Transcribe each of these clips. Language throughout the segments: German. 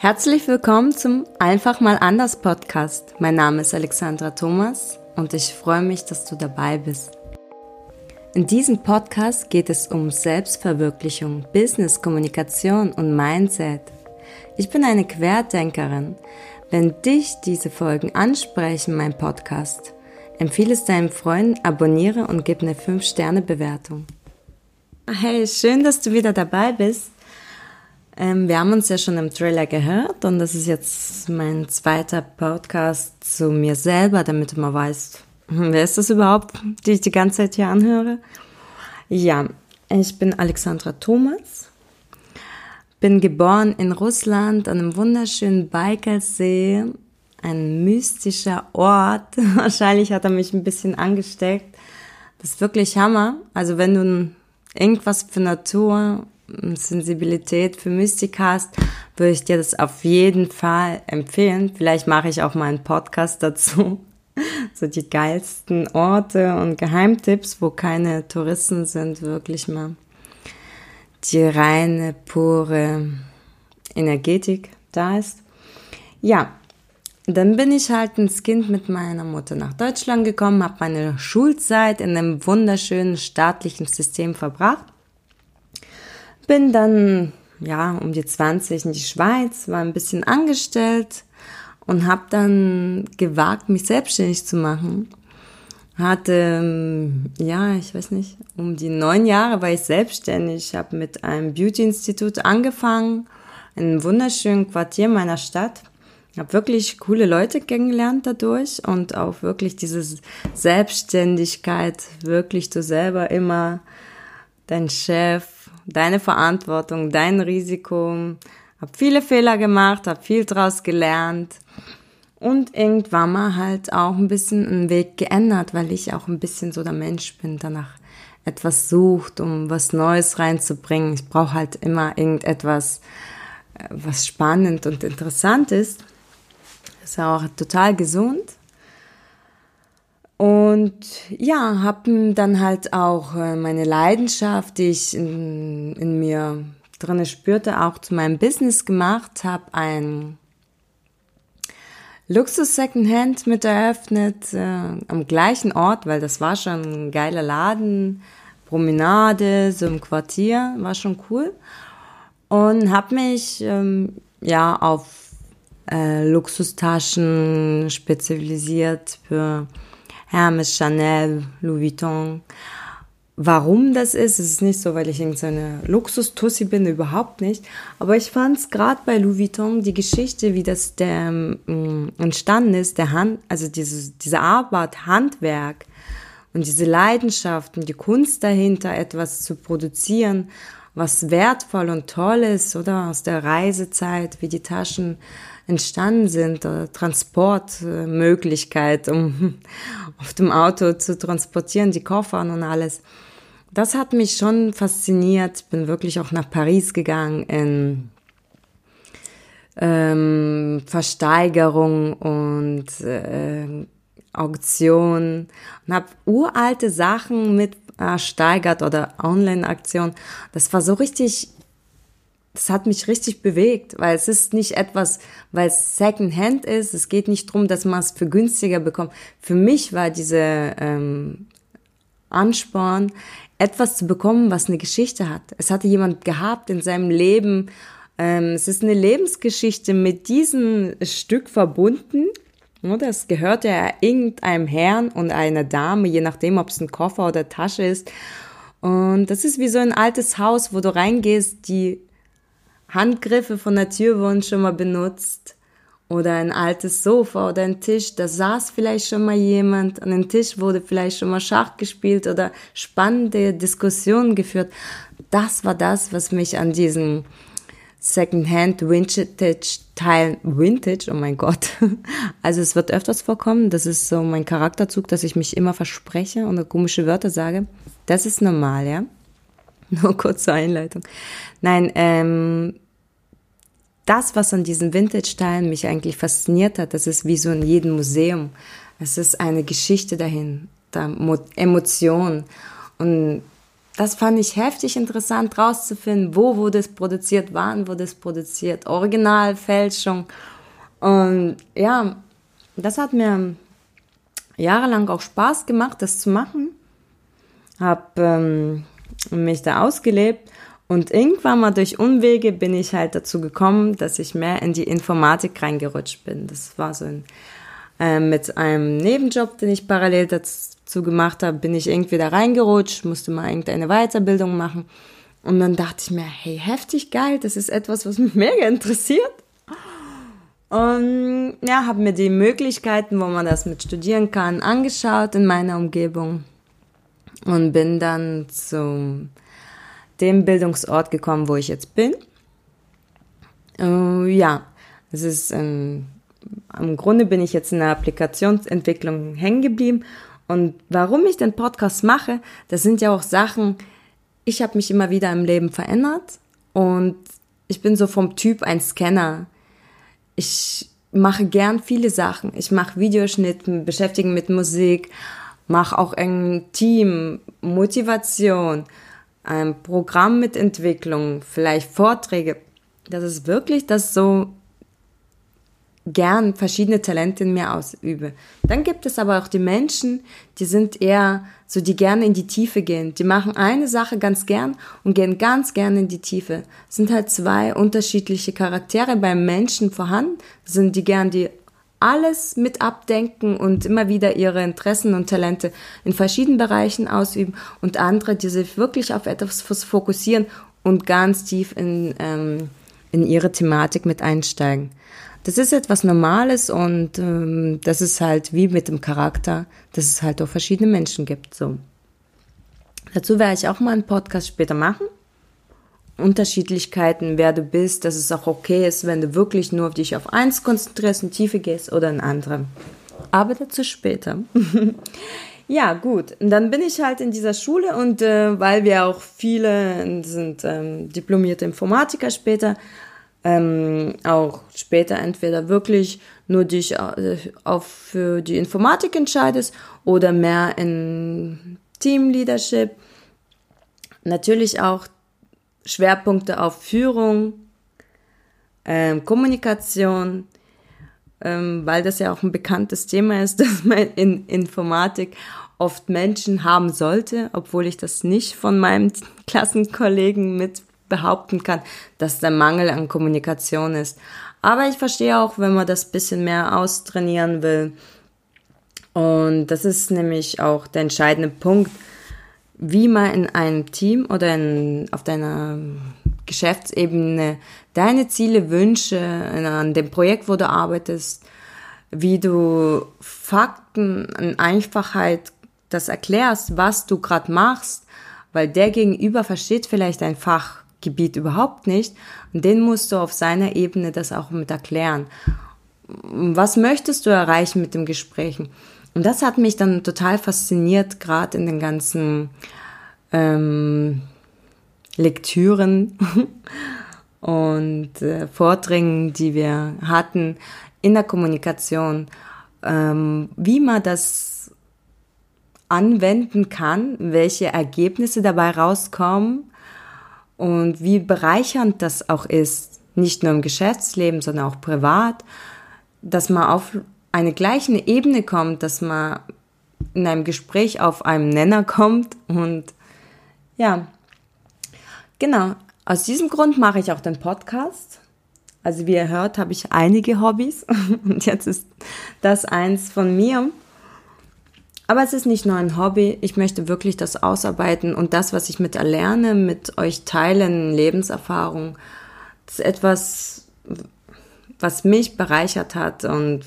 Herzlich willkommen zum Einfach mal anders Podcast. Mein Name ist Alexandra Thomas und ich freue mich, dass du dabei bist. In diesem Podcast geht es um Selbstverwirklichung, Business, Kommunikation und Mindset. Ich bin eine Querdenkerin. Wenn dich diese Folgen ansprechen, mein Podcast, empfehle es deinen Freunden, abonniere und gib eine 5-Sterne-Bewertung. Hey, schön, dass du wieder dabei bist. Ähm, wir haben uns ja schon im Trailer gehört und das ist jetzt mein zweiter Podcast zu mir selber, damit du mal weißt, hm, wer ist das überhaupt, die ich die ganze Zeit hier anhöre. Ja, ich bin Alexandra Thomas, bin geboren in Russland an einem wunderschönen Baikalsee, ein mystischer Ort. Wahrscheinlich hat er mich ein bisschen angesteckt. Das ist wirklich Hammer. Also wenn du irgendwas für Natur Sensibilität für Mystik hast, würde ich dir das auf jeden Fall empfehlen. Vielleicht mache ich auch mal einen Podcast dazu. So die geilsten Orte und Geheimtipps, wo keine Touristen sind, wirklich mal die reine, pure Energetik da ist. Ja, dann bin ich halt ins Kind mit meiner Mutter nach Deutschland gekommen, habe meine Schulzeit in einem wunderschönen staatlichen System verbracht bin dann, ja, um die 20 in die Schweiz, war ein bisschen angestellt und habe dann gewagt, mich selbstständig zu machen. Hatte, ähm, ja, ich weiß nicht, um die neun Jahre war ich selbstständig. Habe mit einem Beauty-Institut angefangen, in einem wunderschönen Quartier meiner Stadt. Habe wirklich coole Leute kennengelernt dadurch und auch wirklich diese Selbstständigkeit, wirklich du selber immer dein Chef, deine Verantwortung, dein Risiko. Hab viele Fehler gemacht, hab viel draus gelernt und irgendwann mal halt auch ein bisschen einen Weg geändert, weil ich auch ein bisschen so der Mensch bin, danach etwas sucht, um was Neues reinzubringen. Ich brauche halt immer irgendetwas, äh, was spannend und interessant ist. Ist ja auch total gesund. Und ja, habe dann halt auch äh, meine Leidenschaft, die ich in, in mir drinne spürte, auch zu meinem Business gemacht, habe ein Luxus Secondhand mit eröffnet äh, am gleichen Ort, weil das war schon ein geiler Laden, Promenade, so im Quartier, war schon cool. Und habe mich ähm, ja auf äh, Luxustaschen spezialisiert für Hermes, Chanel, Louis Vuitton. Warum das ist, es ist nicht so, weil ich irgendeine Luxustussi bin, überhaupt nicht. Aber ich fand es gerade bei Louis Vuitton die Geschichte, wie das der, ähm, entstanden ist, der Hand, also diese, diese Arbeit, Handwerk und diese Leidenschaft und die Kunst dahinter, etwas zu produzieren, was wertvoll und toll ist, oder aus der Reisezeit, wie die Taschen entstanden sind, Transportmöglichkeit, um auf dem Auto zu transportieren, die Koffer und alles. Das hat mich schon fasziniert. Bin wirklich auch nach Paris gegangen in ähm, Versteigerung und äh, Auktion und habe uralte Sachen mit ersteigert oder Online-Aktion. Das war so richtig das hat mich richtig bewegt, weil es ist nicht etwas, weil es Secondhand ist. Es geht nicht darum, dass man es für günstiger bekommt. Für mich war diese ähm, Ansporn, etwas zu bekommen, was eine Geschichte hat. Es hatte jemand gehabt in seinem Leben. Ähm, es ist eine Lebensgeschichte mit diesem Stück verbunden. Es gehört ja irgendeinem Herrn und einer Dame, je nachdem, ob es ein Koffer oder Tasche ist. Und das ist wie so ein altes Haus, wo du reingehst, die Handgriffe von der Tür wurden schon mal benutzt. Oder ein altes Sofa oder ein Tisch, da saß vielleicht schon mal jemand. An dem Tisch wurde vielleicht schon mal Schach gespielt oder spannende Diskussionen geführt. Das war das, was mich an diesen Secondhand Vintage Teilen, Vintage, oh mein Gott. Also es wird öfters vorkommen. Das ist so mein Charakterzug, dass ich mich immer verspreche und komische Wörter sage. Das ist normal, ja. Nur kurze Einleitung. Nein, ähm, das, was an diesen Vintage-Teilen mich eigentlich fasziniert hat, das ist wie so in jedem Museum. Es ist eine Geschichte dahin, da Emotion. Und das fand ich heftig interessant rauszufinden, wo wurde es produziert, wann wurde es produziert, Original, Fälschung. Und ja, das hat mir jahrelang auch Spaß gemacht, das zu machen. Hab ähm, mich da ausgelebt und irgendwann mal durch Umwege bin ich halt dazu gekommen, dass ich mehr in die Informatik reingerutscht bin. Das war so ein, äh, mit einem Nebenjob, den ich parallel dazu gemacht habe, bin ich irgendwie da reingerutscht, musste mal irgendeine Weiterbildung machen. Und dann dachte ich mir, hey, heftig geil, das ist etwas, was mich mega interessiert. Und ja, habe mir die Möglichkeiten, wo man das mit studieren kann, angeschaut in meiner Umgebung und bin dann zu dem Bildungsort gekommen, wo ich jetzt bin. Uh, ja, es ist ähm, im Grunde bin ich jetzt in der Applikationsentwicklung hängen geblieben. Und warum ich den Podcast mache, das sind ja auch Sachen, ich habe mich immer wieder im Leben verändert und ich bin so vom Typ ein Scanner ich mache gern viele Sachen. Ich mache Videoschnitt, beschäftige mit Musik, mache auch ein Team, Motivation, ein Programm mit Entwicklung, vielleicht Vorträge. Das ist wirklich das so gern verschiedene Talente in mir ausübe. Dann gibt es aber auch die Menschen, die sind eher so, die gerne in die Tiefe gehen. Die machen eine Sache ganz gern und gehen ganz gerne in die Tiefe. Es sind halt zwei unterschiedliche Charaktere beim Menschen vorhanden, sind die gern die alles mit abdenken und immer wieder ihre Interessen und Talente in verschiedenen Bereichen ausüben und andere, die sich wirklich auf etwas fokussieren und ganz tief in, ähm, in ihre Thematik mit einsteigen. Das ist etwas Normales und ähm, das ist halt wie mit dem Charakter, dass es halt auch verschiedene Menschen gibt. So. Dazu werde ich auch mal einen Podcast später machen. Unterschiedlichkeiten, wer du bist, dass es auch okay ist, wenn du wirklich nur auf dich auf eins konzentrierst und Tiefe gehst oder in andere. Aber dazu später. ja, gut. Und dann bin ich halt in dieser Schule und äh, weil wir auch viele sind ähm, diplomierte Informatiker später, ähm, auch später entweder wirklich nur dich äh, auf für die Informatik entscheidest oder mehr in Teamleadership. Natürlich auch Schwerpunkte auf Führung, ähm, Kommunikation, ähm, weil das ja auch ein bekanntes Thema ist, dass man in Informatik oft Menschen haben sollte, obwohl ich das nicht von meinem Klassenkollegen mit behaupten kann, dass der Mangel an Kommunikation ist. Aber ich verstehe auch, wenn man das bisschen mehr austrainieren will. Und das ist nämlich auch der entscheidende Punkt, wie man in einem Team oder in, auf deiner Geschäftsebene deine Ziele, Wünsche an dem Projekt, wo du arbeitest, wie du Fakten in Einfachheit das erklärst, was du gerade machst, weil der Gegenüber versteht vielleicht ein Fach Gebiet überhaupt nicht. Und den musst du auf seiner Ebene das auch mit erklären. Was möchtest du erreichen mit dem Gesprächen? Und das hat mich dann total fasziniert, gerade in den ganzen ähm, Lektüren und äh, Vorträgen, die wir hatten in der Kommunikation, ähm, wie man das anwenden kann, welche Ergebnisse dabei rauskommen und wie bereichernd das auch ist, nicht nur im Geschäftsleben, sondern auch privat, dass man auf eine gleiche Ebene kommt, dass man in einem Gespräch auf einem Nenner kommt und ja, genau. Aus diesem Grund mache ich auch den Podcast. Also wie ihr hört, habe ich einige Hobbys und jetzt ist das eins von mir. Aber es ist nicht nur ein Hobby. Ich möchte wirklich das ausarbeiten und das, was ich mit erlerne, mit euch teilen, Lebenserfahrung, das ist etwas, was mich bereichert hat und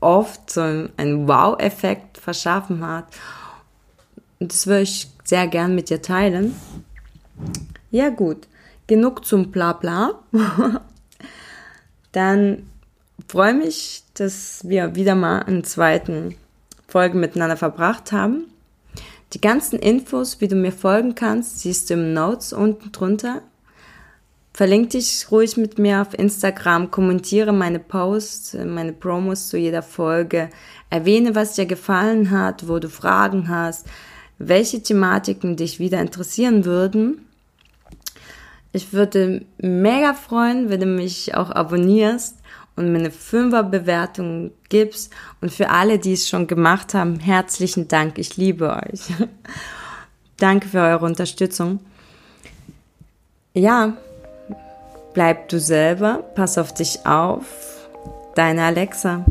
oft so einen Wow-Effekt verschaffen hat. Und das würde ich sehr gern mit dir teilen. Ja gut, genug zum Blabla. Dann freue mich, dass wir wieder mal einen zweiten Folgen miteinander verbracht haben. Die ganzen Infos, wie du mir folgen kannst, siehst du im Notes unten drunter. Verlink dich ruhig mit mir auf Instagram, kommentiere meine Posts, meine Promos zu jeder Folge, erwähne, was dir gefallen hat, wo du Fragen hast. welche Thematiken dich wieder interessieren würden. Ich würde mega freuen, wenn du mich auch abonnierst und mir eine Fünferbewertung gibst. Und für alle, die es schon gemacht haben, herzlichen Dank. Ich liebe euch. Danke für eure Unterstützung. Ja, bleib du selber, pass auf dich auf. Deine Alexa.